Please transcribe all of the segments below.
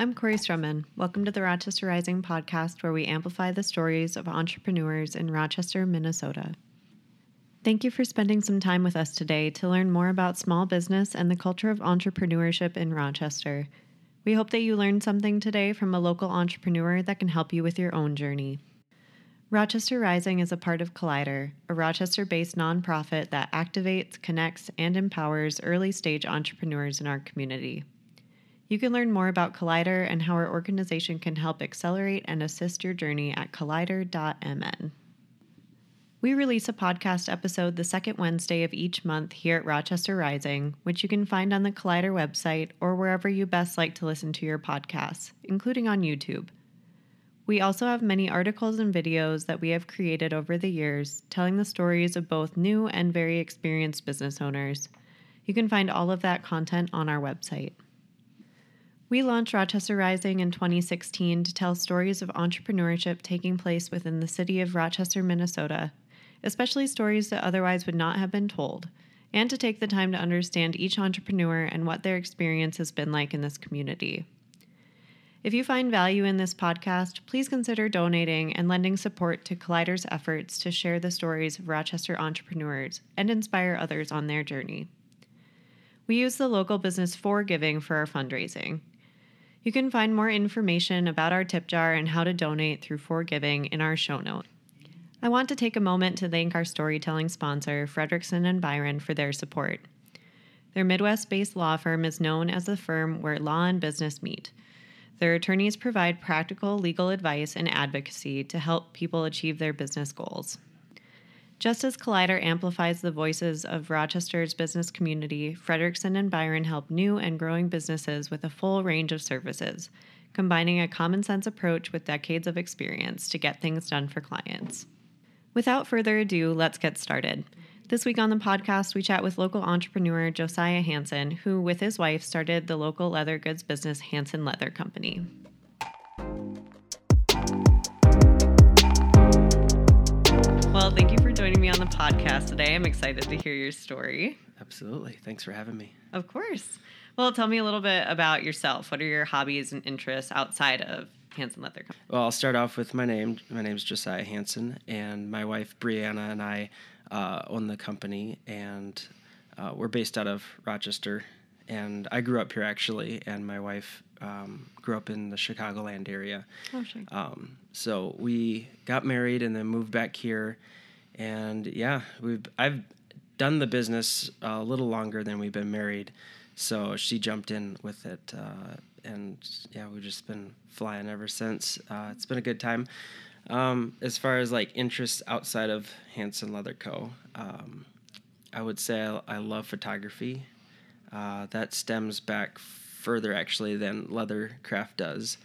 I'm Corey Strumman. Welcome to the Rochester Rising podcast, where we amplify the stories of entrepreneurs in Rochester, Minnesota. Thank you for spending some time with us today to learn more about small business and the culture of entrepreneurship in Rochester. We hope that you learned something today from a local entrepreneur that can help you with your own journey. Rochester Rising is a part of Collider, a Rochester based nonprofit that activates, connects, and empowers early stage entrepreneurs in our community. You can learn more about Collider and how our organization can help accelerate and assist your journey at collider.mn. We release a podcast episode the second Wednesday of each month here at Rochester Rising, which you can find on the Collider website or wherever you best like to listen to your podcasts, including on YouTube. We also have many articles and videos that we have created over the years telling the stories of both new and very experienced business owners. You can find all of that content on our website. We launched Rochester Rising in 2016 to tell stories of entrepreneurship taking place within the city of Rochester, Minnesota, especially stories that otherwise would not have been told, and to take the time to understand each entrepreneur and what their experience has been like in this community. If you find value in this podcast, please consider donating and lending support to Collider's efforts to share the stories of Rochester entrepreneurs and inspire others on their journey. We use the local business For Giving for our fundraising. You can find more information about our tip jar and how to donate through Forgiving in our show note. I want to take a moment to thank our storytelling sponsor, Fredrikson and Byron, for their support. Their Midwest based law firm is known as the firm where law and business meet. Their attorneys provide practical legal advice and advocacy to help people achieve their business goals. Just as Collider amplifies the voices of Rochester's business community, Fredrikson and Byron help new and growing businesses with a full range of services, combining a common sense approach with decades of experience to get things done for clients. Without further ado, let's get started. This week on the podcast, we chat with local entrepreneur Josiah Hanson, who, with his wife, started the local leather goods business Hanson Leather Company. Well, thank you for joining me on the podcast today. I'm excited to hear your story. Absolutely. Thanks for having me. Of course. Well, tell me a little bit about yourself. What are your hobbies and interests outside of Hanson Leather Company? Well, I'll start off with my name. My name is Josiah Hanson, and my wife Brianna and I uh, own the company, and uh, we're based out of Rochester. And I grew up here actually, and my wife um, grew up in the Chicagoland area. Oh, sure. Um, so we got married and then moved back here, and yeah, we've I've done the business a little longer than we've been married, so she jumped in with it, uh, and yeah, we've just been flying ever since. Uh, it's been a good time. Um, as far as like interests outside of Hanson Leather Co., um, I would say I, I love photography. Uh, that stems back further actually than Leathercraft does.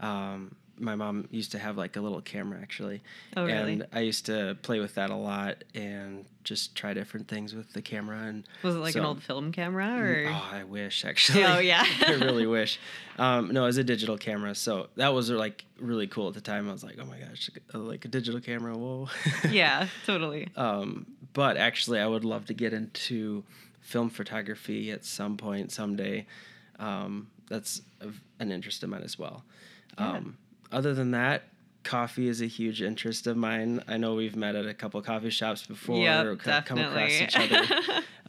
Um, my mom used to have like a little camera actually. Oh, really? And I used to play with that a lot and just try different things with the camera. And Was it like an old film camera or? Oh, I wish actually. Oh, yeah. I really wish. Um, no, it was a digital camera, so that was like really cool at the time. I was like, oh my gosh, like a digital camera, whoa. yeah, totally. Um, but actually, I would love to get into film photography at some point someday. Um, that's an interest of mine as well. Yeah. Um, other than that, coffee is a huge interest of mine. I know we've met at a couple coffee shops before Yep, or co- come across each other.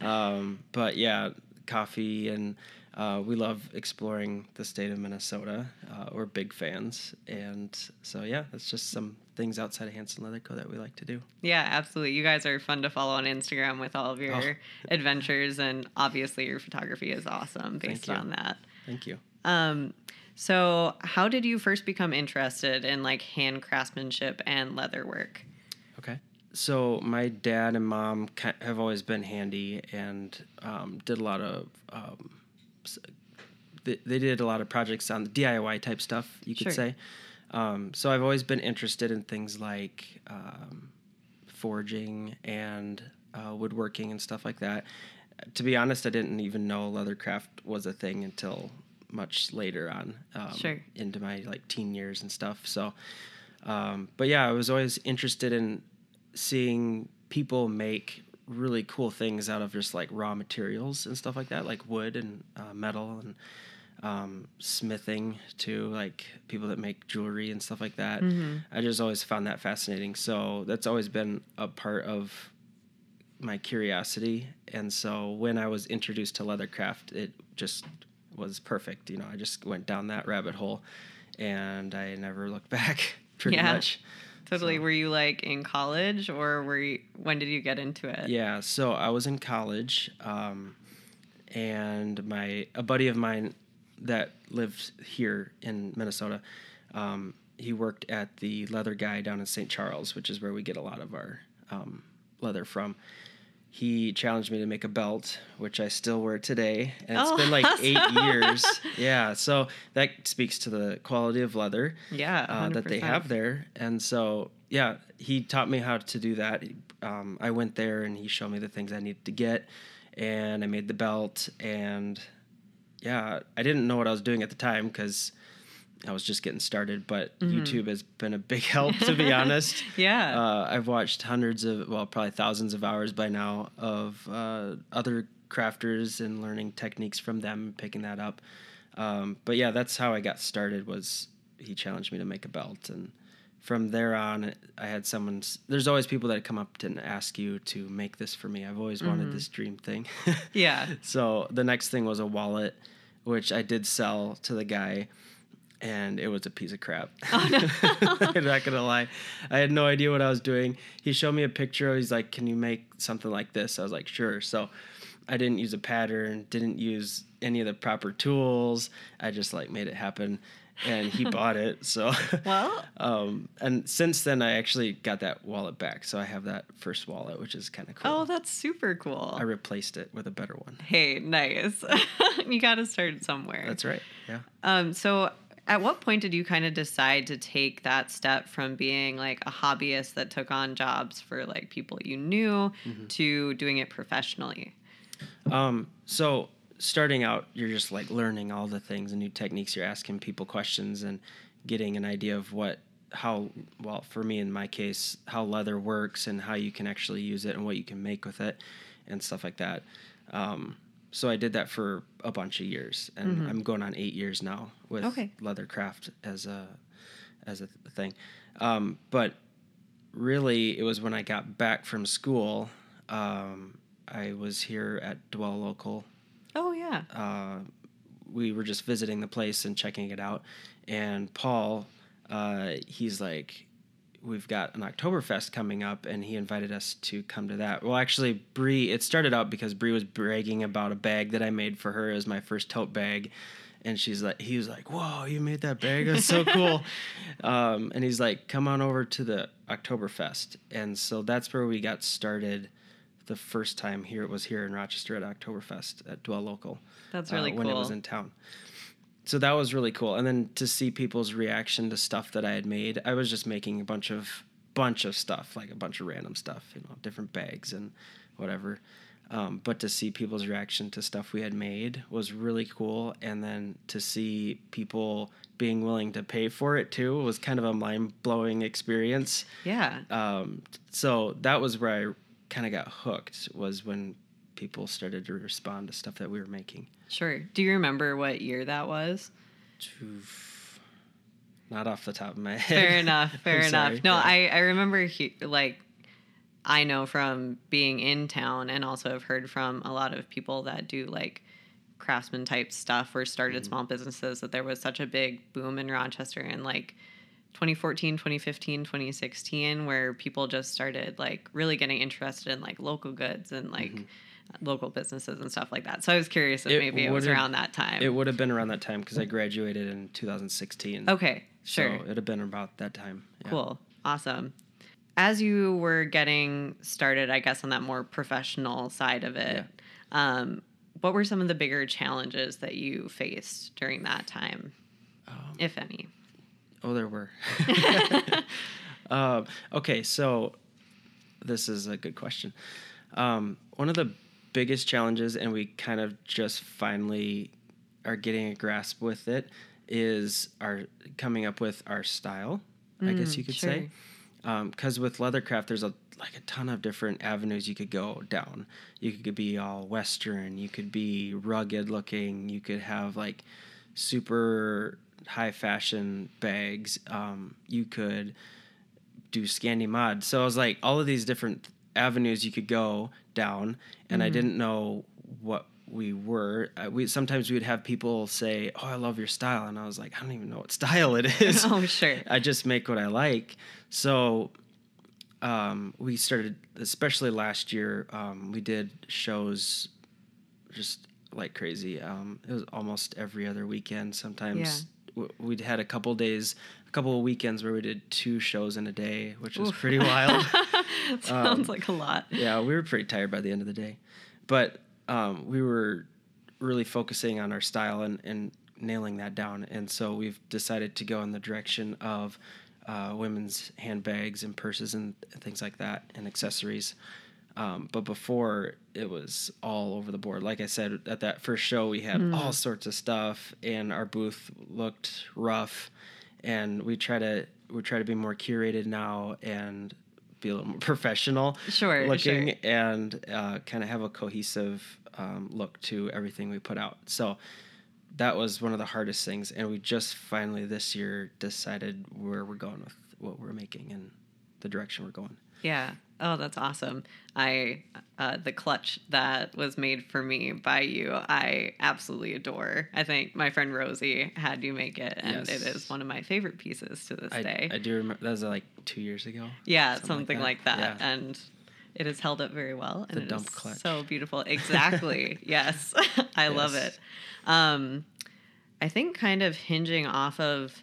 um, but yeah, coffee and uh, we love exploring the state of Minnesota. Uh, we're big fans, and so yeah, that's just some things outside of Hanson Leather Co. that we like to do. Yeah, absolutely. You guys are fun to follow on Instagram with all of your Oh. adventures, and obviously your photography is awesome based on that. Thank you. Um, so, how did you first become interested in like hand craftsmanship and leather work? Okay. So my dad and mom have always been handy and um, did a lot of. Um, they, they did a lot of projects on the DIY type stuff, you could Sure. say. Um, so I've always been interested in things like um, forging and uh, woodworking and stuff like that. To be honest, I didn't even know leathercraft was a thing until much later on um, Sure. into my like teen years and stuff. So, um, but yeah, I was always interested in seeing people make really cool things out of just like raw materials and stuff like that, like wood and uh, metal and um, smithing too, like people that make jewelry and stuff like that. Mm-hmm. I just always found that fascinating. So that's always been a part of my curiosity. And so when I was introduced to leathercraft, it just was perfect. You know, I just went down that rabbit hole and I never looked back pretty Yeah. much. Totally. So- Were you like in college or were you, when did you get into it? Yeah, so I was in college, um, and my a buddy of mine that lived here in Minnesota, um, he worked at the Leather Guy down in St. Charles, which is where we get a lot of our um, leather from. He challenged me to make a belt, which I still wear today, and it's Oh, been like eight years. Yeah, so that speaks to the quality of leather Yeah. uh, that they have there. And so, yeah, he taught me how to do that. Um, I went there and he showed me the things I needed to get, and I made the belt. And yeah, I didn't know what I was doing at the time because I was just getting started. But Mm-hmm. YouTube has been a big help, to be honest. Yeah. Uh, I've watched hundreds of, well, probably thousands of hours by now of uh, other crafters and learning techniques from them, picking that up. Um, but yeah, that's how I got started. Was he challenged me to make a belt, and from there on, I had someone. There's always people that come up and ask you to make this for me. I've always wanted this dream thing. yeah. So the next thing was a wallet, which I did sell to the guy, and it was a piece of crap. I'm not gonna lie, I had no idea what I was doing. He showed me a picture. He's like, "Can you make something like this?" I was like, "Sure." So I didn't use a pattern, didn't use any of the proper tools. I just like made it happen, and he bought it. So Well, um, and since then, I actually got that wallet back. So I have that first wallet, which is kind of cool. oh, that's super cool. I replaced it with a better one. hey, nice. you got to start somewhere. That's right. Yeah. Um, so at what point did you kind of decide to take that step from being like a hobbyist that took on jobs for like people you knew Mm-hmm. to doing it professionally? Um, so starting out, you're just like learning all the things and new techniques. You're asking people questions and getting an idea of what, how, well, for me in my case, how leather works and how you can actually use it and what you can make with it and stuff like that. Um, so I did that for a bunch of years, and I'm going on eight years now with Okay. leathercraft as a as a thing. Um, but really, it was when I got back from school. Um, I was here at Dwell Local. Oh yeah. Uh, we were just visiting the place and checking it out. And Paul, uh, he's like, we've got an Oktoberfest coming up, and he invited us to come to that. Well, actually, Bree, it started out because Bree was bragging about a bag that I made for her as my first tote bag. And she's like, he was like, whoa, you made that bag? That's so cool. um, and he's like, come on over to the Oktoberfest. And so that's where we got started the first time here. It was here in Rochester at Oktoberfest at Dwell Local. That's uh, really when it was in town. So that was really cool. And then to see people's reaction to stuff that I had made, I was just making a bunch of bunch of stuff, like a bunch of random stuff, you know, different bags and whatever. Um, but to see people's reaction to stuff we had made was really cool. And then to see people being willing to pay for it too was kind of a mind blowing experience. Yeah. Um, so that was where I kind of got hooked was when people started to respond to stuff that we were making. Sure. Do you remember what year that was? Not off the top of my head. Fair enough. Fair enough. sorry. No, Yeah. I I remember he, like I know from being in town and also have heard from a lot of people that do like craftsman type stuff or started Mm-hmm. small businesses that there was such a big boom in Rochester in like 2014, 2015, 2016 where people just started like really getting interested in like local goods and like local businesses and stuff like that. So I was curious if. It maybe it was around that time. It would have been around that time because I graduated in 2016. okay, sure. So it'd have been about that time. Yeah. Cool. Awesome. As you were getting started, I guess, on that more professional side of it, um, what were some of the bigger challenges that you faced during that time, Um, if any? Oh, there were. um, okay, so this is a good question. Um, one of the biggest challenges, and we kind of just finally are getting a grasp with it, is our coming up with our style. I guess you could say, because with leathercraft, there's a like a ton of different avenues you could go down. You could be all Western. You could be rugged looking. You could have like super high fashion bags. Um, you could do Scandi mod. So I was like, all of these different avenues you could go down, and I didn't know what we were. Uh, we sometimes we would have people say, "Oh, I love your style," and I was like, I don't even know what style it is. Oh, sure. I just make what I like. So um, we started, especially last year, um, we did shows just like crazy. Um, it was almost every other weekend. Sometimes w- we'd had a couple days, a couple of weekends where we did two shows in a day, which was pretty wild. That sounds like a lot. yeah, we were pretty tired by the end of the day, but um, we were really focusing on our style and, and nailing that down. And so we've decided to go in the direction of uh, women's handbags and purses and things like that and accessories. Um, but before it was all over the board. Like I said, at that first show, we had all sorts of stuff, and our booth looked rough. And we try to we try to be more curated now and be a little more professional Sure, looking sure. and uh, kind of have a cohesive um, look to everything we put out. So that was one of the hardest things, and we just finally this year decided where we're going with what we're making and the direction we're going. Yeah. Oh, that's awesome. I uh, the clutch that was made for me by you, I absolutely adore. I think my friend Rosie had you make it, and Yes. it is one of my favorite pieces to this I, day. I do remember that was uh, like two years ago. yeah, something something, like like that. that, Yeah. and it has held up very well. And The it dump clutch. so beautiful. Exactly. yes, I love it. Um, I think kind of hinging off of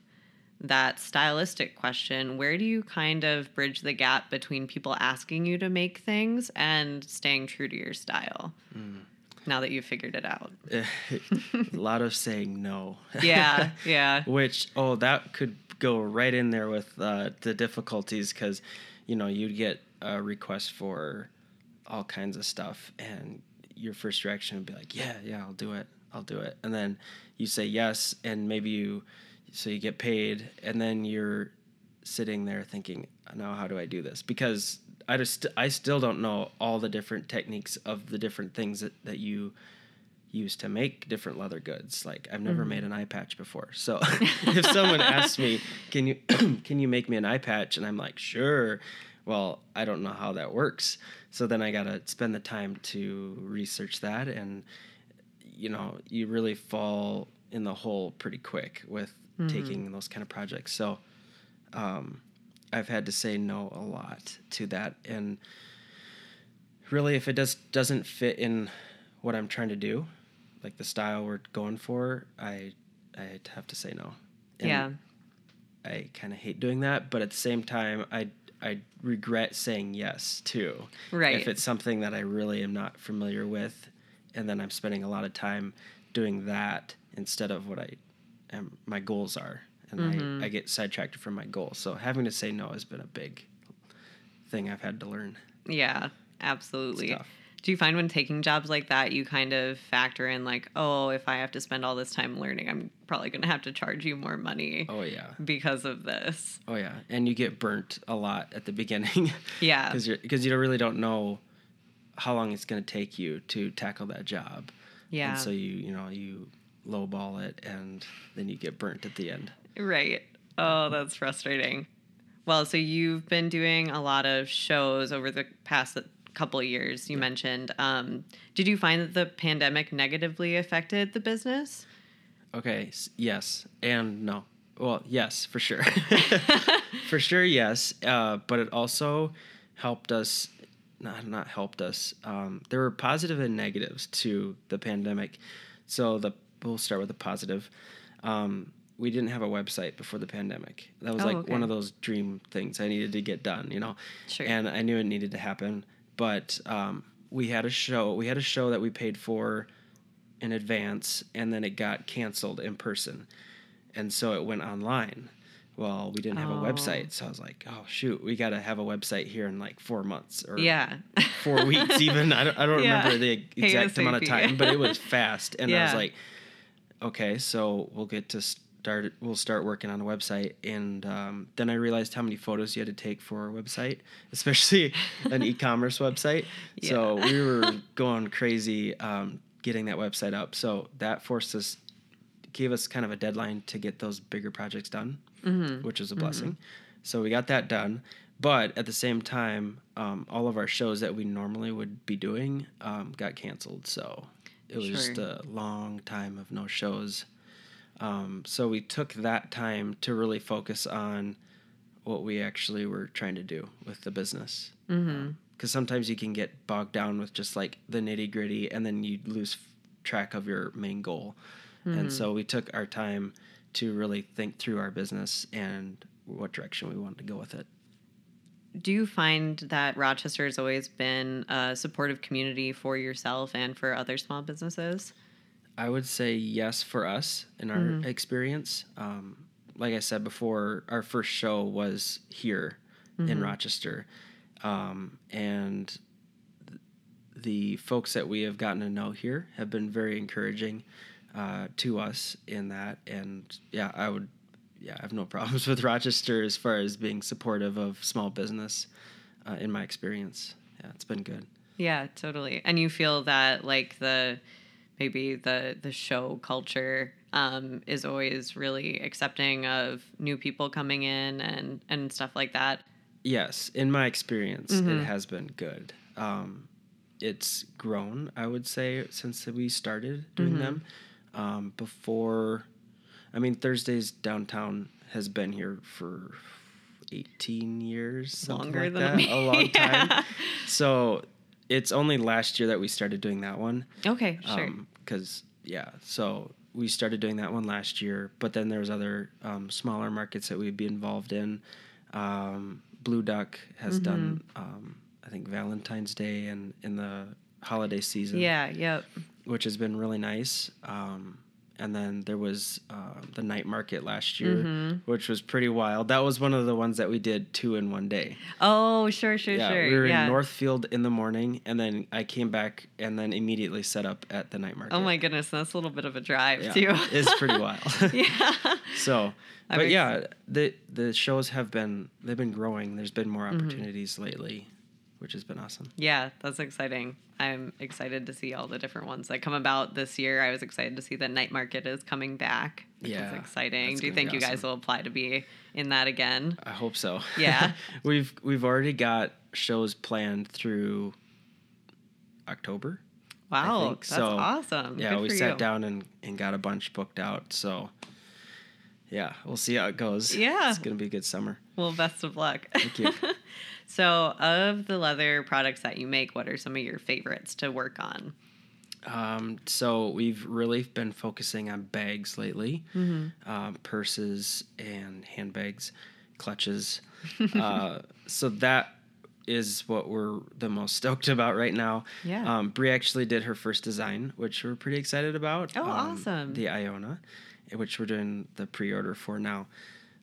that stylistic question, where do you kind of bridge the gap between people asking you to make things and staying true to your style? Mm. Now that you've figured it out. a lot of saying no. Yeah, yeah. Which oh, that could go right in there with uh, the difficulties because you know you'd get a request for all kinds of stuff, and your first reaction would be like, yeah, yeah, I'll do it, I'll do it, and then you say yes, and maybe you so you get paid, and then you're sitting there thinking, now how do I do this? Because I just I still don't know all the different techniques of the different things that, that you use to make different leather goods. Like I've never mm-hmm. made an eye patch before. So if someone asks me, "Can you can you make me an eye patch?" and I'm like, "Sure." Well, I don't know how that works. So then I got to spend the time to research that and you know, you really fall in the hole pretty quick with taking those kind of projects. So um, I've had to say no a lot to that and really if it does doesn't fit in what I'm trying to do, like the style we're going for, I I have to say no. And yeah. I kind of hate doing that, but at the same time, I I regret saying yes too. Right. If it's something that I really am not familiar with, and then I'm spending a lot of time doing that instead of what I am my goals are, and Mm-hmm. I, I get sidetracked from my goals. So having to say no has been a big thing I've had to learn. Yeah, absolutely. Do you find when taking jobs like that, you kind of factor in, like, oh, if I have to spend all this time learning, I'm probably going to have to charge you more money Oh yeah. because of this? Oh yeah, and you get burnt a lot at the beginning. Yeah. because you because you really don't know how long it's going to take you to tackle that job. Yeah. and so you you know you lowball it, and then you get burnt at the end. Right. Oh, that's frustrating. Well, so you've been doing a lot of shows over the past couple of years, you mentioned. Um, did you find that the pandemic negatively affected the business? Okay. Yes and no. Well, yes, for sure. for sure, yes. Uh, but it also helped us. Not not helped us. Um, there were positive and negatives to the pandemic. So the we'll start with the positive. Um, we didn't have a website before the pandemic. That was Oh, like okay. one of those dream things I needed to get done. You know. Sure. And I knew it needed to happen, but um, we had a show. We had a show that we paid for in advance and then it got canceled in person and so it went online well we didn't have Oh. a website so i was like oh shoot we got to have a website here in like four months or Yeah. four weeks even i don't, I don't Yeah. remember the exact amount of time but it was fast and i was like okay so we'll get to start we'll start working on a website and um, then i realized how many photos you had to take for a website especially an e-commerce website so we were going crazy um, getting that website up so that forced us gave us kind of a deadline to get those bigger projects done, Mm-hmm. which was a blessing. So we got that done. But at the same time, um, all of our shows that we normally would be doing um, got canceled. So it was just a long time of no shows. Um, so we took that time to really focus on what we actually were trying to do with the business. Mm-hmm. Because sometimes you can get bogged down with just like the nitty gritty and then you lose track of your main goal. And so we took our time to really think through our business and what direction we wanted to go with it. Do you find that Rochester has always been a supportive community for yourself and for other small businesses? I would say yes for us in our experience. Um, like I said before, our first show was here in Rochester. Um, and th- the folks that we have gotten to know here have been very encouraging uh, to us in that. And yeah, I would, yeah, I have no problems with Rochester as far as being supportive of small business uh, in my experience. Yeah, it's been good. Yeah, totally. And you feel that like the maybe the the show culture um, is always really accepting of new people coming in and and stuff like that. Yes, in my experience, it has been good. Um, it's grown, I would say, since we started doing them. Um, before, I mean, Thursdays downtown has been here for 18 years, Longer like than that. me. A long Yeah. time. So it's only last year that we started doing that one. Okay, sure. Because yeah, so we started doing that one last year, but then there was other um, smaller markets that we'd be involved in. Um, Blue Duck has done, Mm-hmm. um, I think Valentine's Day and in the holiday season, yeah, yep. which has been really nice. Um, and then there was uh, the night market last year, Mm-hmm. which was pretty wild. That was one of the ones that we did two in one day. Oh, sure, sure, Yeah, sure. we were yeah. in Northfield in the morning, and then I came back and then immediately set up at the night market. Oh my goodness, that's a little bit of a drive yeah, too. it's pretty wild. yeah. so, but yeah, the the shows have been they've been growing. There's been more Mm-hmm. opportunities lately, which has been awesome. Yeah, that's exciting. I'm excited to see all the different ones that come about this year. I was excited to see that night market is coming back. Which Yeah, is exciting. Do you think be you guys will apply to be in that again? I hope so. Yeah. we've we've already got shows planned through October. Wow, that's so. awesome. Yeah, Good we sat you. down and, and got a bunch booked out. So yeah, we'll see how it goes. Yeah. It's gonna be a good summer. Well, best of luck. Thank you. so, of the leather products that you make, what are some of your favorites to work on? Um, so we've really been focusing on bags lately, Mm-hmm. um, purses and handbags, clutches. uh, so that is what we're the most stoked about right now. Yeah. Um, Brie actually did her first design, which we're pretty excited about. Oh, um, awesome. The Iona, which we're doing the pre-order for now.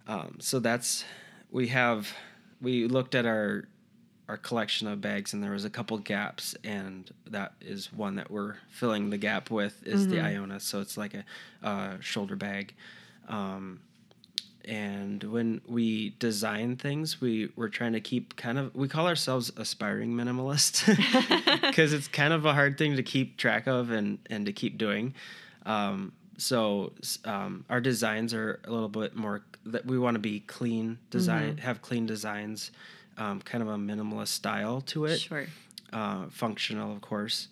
Um, so that's we have we looked at our our collection of bags and there was a couple gaps and that is one that we're filling the gap with is the Iona. So it's like a uh, shoulder bag. Um, and when we design things we we're trying to keep kind of we call ourselves aspiring minimalist because it's kind of a hard thing to keep track of and and to keep doing um, so um, our designs are a little bit more that we want to be clean design have clean designs um, kind of a minimalist style to it Sure. uh, functional, of course.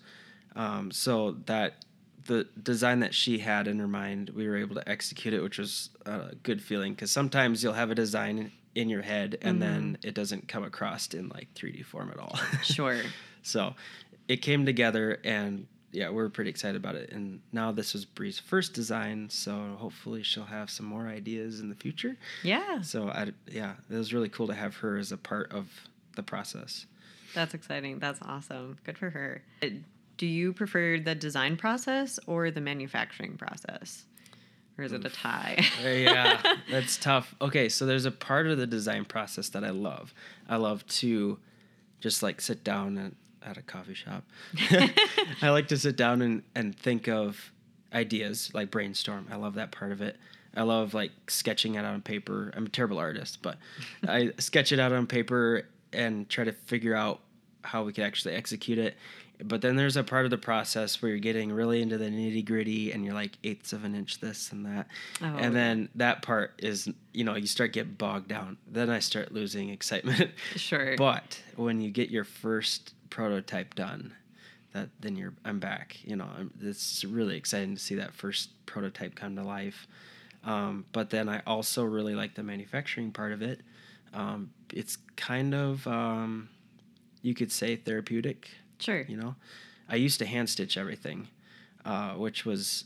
Um, so that the design that she had in her mind, we were able to execute it, which was a good feeling because sometimes you'll have a design in your head and then it doesn't come across in like 3D form at all. Sure. so it came together and yeah, we're pretty excited about it. And now this was Bree's first design, so hopefully she'll have some more ideas in the future. Yeah, So I, yeah, it was really cool to have her as a part of the process. that's exciting. That's awesome. Good for her. Uh, Do you prefer the design process or the manufacturing process? Or is it a tie? Uh, yeah, that's tough. Okay, so there's a part of the design process that I love. I love to just like sit down and, at a coffee shop. I like to sit down and, and think of ideas, like brainstorm. I love that part of it. I love like sketching it out on paper. I'm a terrible artist, but I sketch it out on paper and try to figure out how we could actually execute it. but then there's a part of the process where you're getting really into the nitty gritty and you're like eighths of an inch this and that. Oh, and then that part is, you know, you start get bogged down. Then I start losing excitement. Sure. but when you get your first prototype done, that then you're I'm back. You know, I'm, it's really exciting to see that first prototype come to life. Um, but then I also really like the manufacturing part of it. Um, it's kind of um, you could say therapeutic. Sure. You know, I used to hand stitch everything, uh, which was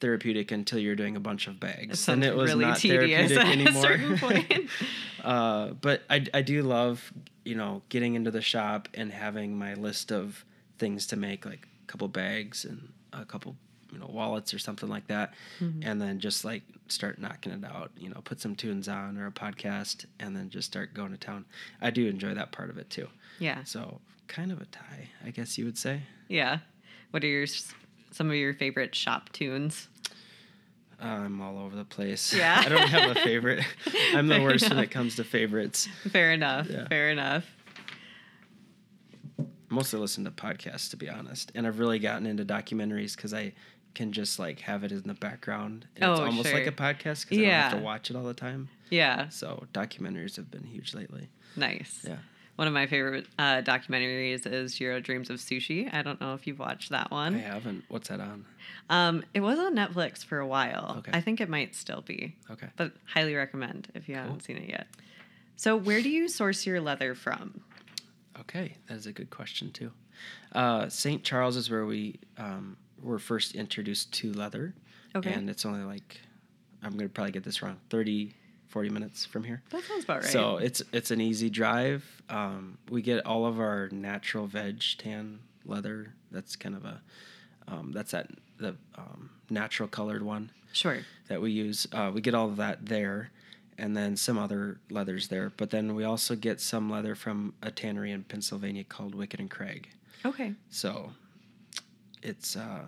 therapeutic until you're doing a bunch of bags, and it was really not tedious therapeutic at a anymore. certain point. uh, but I, I do love you know getting into the shop and having my list of things to make, like a couple bags and a couple you know wallets or something like that, Mm-hmm. and then just like start knocking it out. You know, put some tunes on or a podcast, and then just start going to town. I do enjoy that part of it too. Yeah. So kind of a tie, I guess you would say. Yeah. What are your some of your favorite shop tunes? I'm all over the place. Yeah. I don't have a favorite. I'm the Fair worst when it comes to favorites. Fair enough. Yeah. Fair enough. Mostly listen to podcasts, to be honest. And I've really gotten into documentaries because I can just like have it in the background. And it's Oh, almost sure. like a podcast because I don't have to watch it all the time. Yeah. So documentaries have been huge lately. Nice. Yeah. One of my favorite uh, documentaries is Jiro Dreams of Sushi. I don't know if you've watched that one. I haven't. What's that on? Um, it was on Netflix for a while. Okay. I think it might still be, Okay. but highly recommend if you Cool. haven't seen it yet. So, where do you source your leather from? Okay, that is a good question too. Uh, St. Charles is where we um, were first introduced to leather. Okay. And it's only like, I'm going to probably get this wrong, 30, 40 minutes from here. That sounds about right. So it's it's an easy drive. Um, we get all of our natural veg tan leather. That's kind of a um, that's that the um, natural colored one sure. that we use. Uh, we get all of that there, and then some other leathers there. But then we also get some leather from a tannery in Pennsylvania called Wickett and Craig. Okay. So it's uh,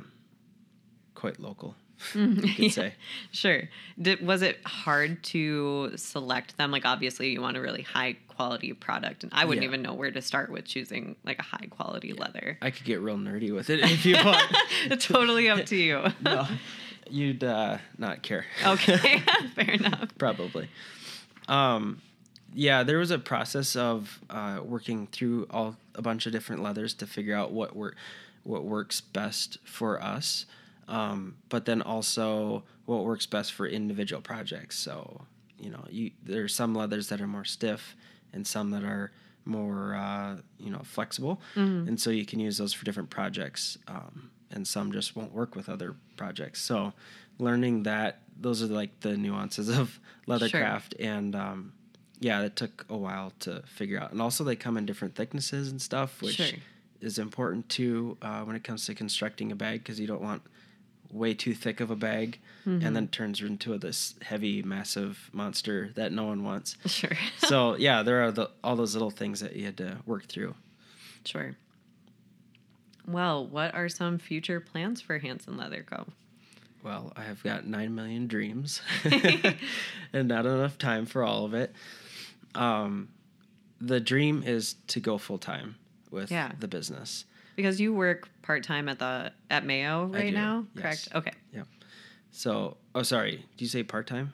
quite local, Mhm. you could Yeah. say. Sure. Did, was it hard to select them? Like, obviously, you want a really high quality product, and I wouldn't Yeah. even know where to start with choosing like a high quality leather. I could get real nerdy with it if you want. totally up to you. no, you'd uh, not care. Okay, fair enough. probably. Um, yeah, there was a process of uh, working through all a bunch of different leathers to figure out what work what works best for us, um, but then also what works best for individual projects. So you know, you there's some leathers that are more stiff and some that are more uh, you know flexible, and so you can use those for different projects. Um, and some just won't work with other projects. So learning that those are like the nuances of leathercraft and um, yeah it took a while to figure out and also they come in different thicknesses and stuff which Sure. is important too uh, when it comes to constructing a bag because you don't want way too thick of a bag Mm-hmm. and then turns into this heavy massive monster that no one wants Sure. so yeah there are the, all those little things that you had to work through sure. Well, what are some future plans for Hanson Leather Co? Well, I have got nine million dreams and not enough time for all of it. Um, the dream is to go full time with Yeah. the business. Because you work part time at the at Mayo right now, yes. correct? Okay, Yeah. So, oh, sorry, did you say part time?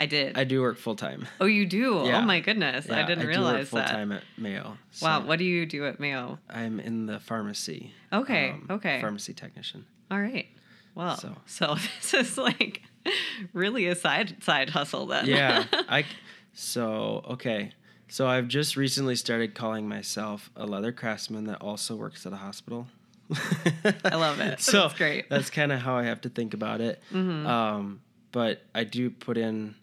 I did. I do work full time. oh, you do? Yeah. Oh my goodness, I didn't do work realize full that. time at Mayo. So Wow, what do you do at Mayo? I'm in the pharmacy. Okay, um, okay. Pharmacy technician. All right. Well, so, So- this is like really a side side hustle then. yeah i so okay so i've just recently started calling myself a leather craftsman that also works at a hospital I love it. so That's great. that's kind of how i have to think about it Mhm. um, but i do put in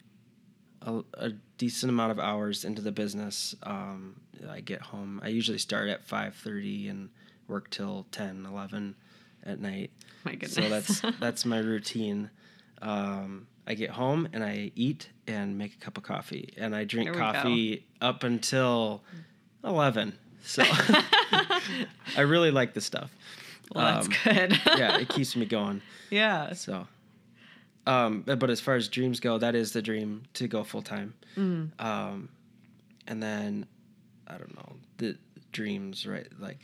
a, a decent amount of hours into the business um, i get home i usually start at 5.30 and work till 10 11 at night my goodness. so that's that's my routine. Um, I get home and I eat and make a cup of coffee, and I drink coffee up until eleven. So I really like this stuff. well, that's Um, good. yeah, it keeps me going. yeah. So, um, but but as far as dreams go, that is the dream to go full time. Mm. Um, and then I don't know the dreams, right? Like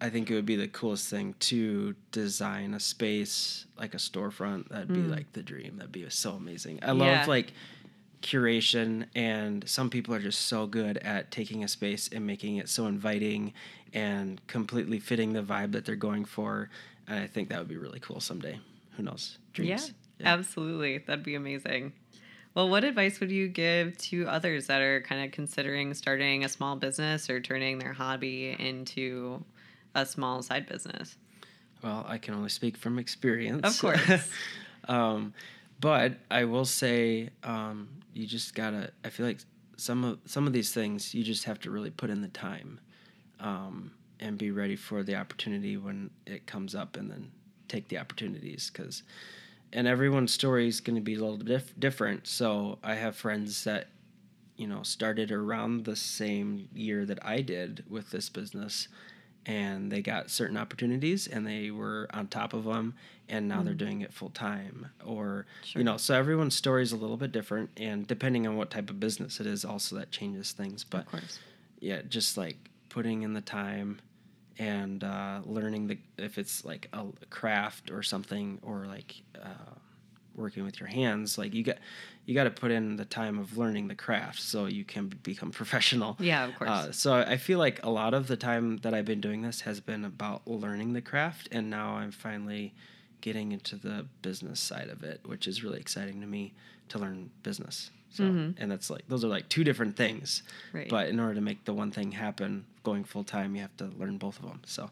I think it would be the coolest thing to design a space like a storefront. That'd be hmm. like the dream. That'd be so amazing. I love Yeah. like curation, and some people are just so good at taking a space and making it so inviting and completely fitting the vibe that they're going for. And I think that would be really cool someday. Who knows? Dreams. Yeah, absolutely. That'd be amazing. Well, what advice would you give to others that are kind of considering starting a small business or turning their hobby into a small side business? Well, I can only speak from experience. Of course. um, but I will say, um, you just gotta. I feel like some of some of these things you just have to really put in the time, um, and be ready for the opportunity when it comes up, and then take the opportunities because. And everyone's story is going to be a little dif- different. So I have friends that, you know, started around the same year that I did with this business, and they got certain opportunities and they were on top of them and now they're doing it full time or Sure. you know so everyone's story is a little bit different and depending on what type of business it is also that changes things but yeah just like putting in the time and uh, learning the if it's like a craft or something or like uh, working with your hands like you got you got to put in the time of learning the craft so you can become professional Yeah, of course. uh, so I feel like a lot of the time that I've been doing this has been about learning the craft, and now I'm finally getting into the business side of it, which is really exciting to me to learn business. So, and that's like those are like two different things. Mm-hmm. Right. But in order to make the one thing happen, going full time, you have to learn both of them. So,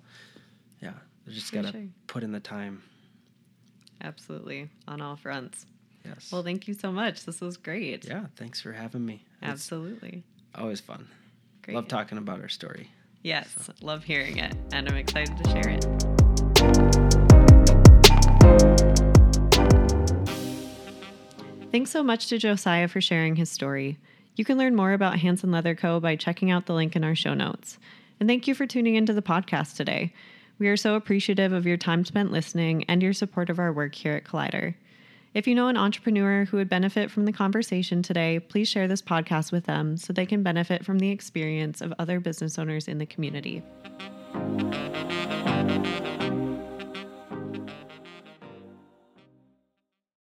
yeah, you just For gotta sure. put in the time. Absolutely. On all fronts. Yes. Well, thank you so much. This was great. yeah. Thanks for having me. It's Absolutely. always fun. Great. Love talking about our story. Yes, love hearing it, and I'm excited to share it. Thanks so much to Josiah for sharing his story. You can learn more about Hanson Leather Co. by checking out the link in our show notes. And thank you for tuning into the podcast today. We are so appreciative of your time spent listening and your support of our work here at Collider. If you know an entrepreneur who would benefit from the conversation today, please share this podcast with them so they can benefit from the experience of other business owners in the community.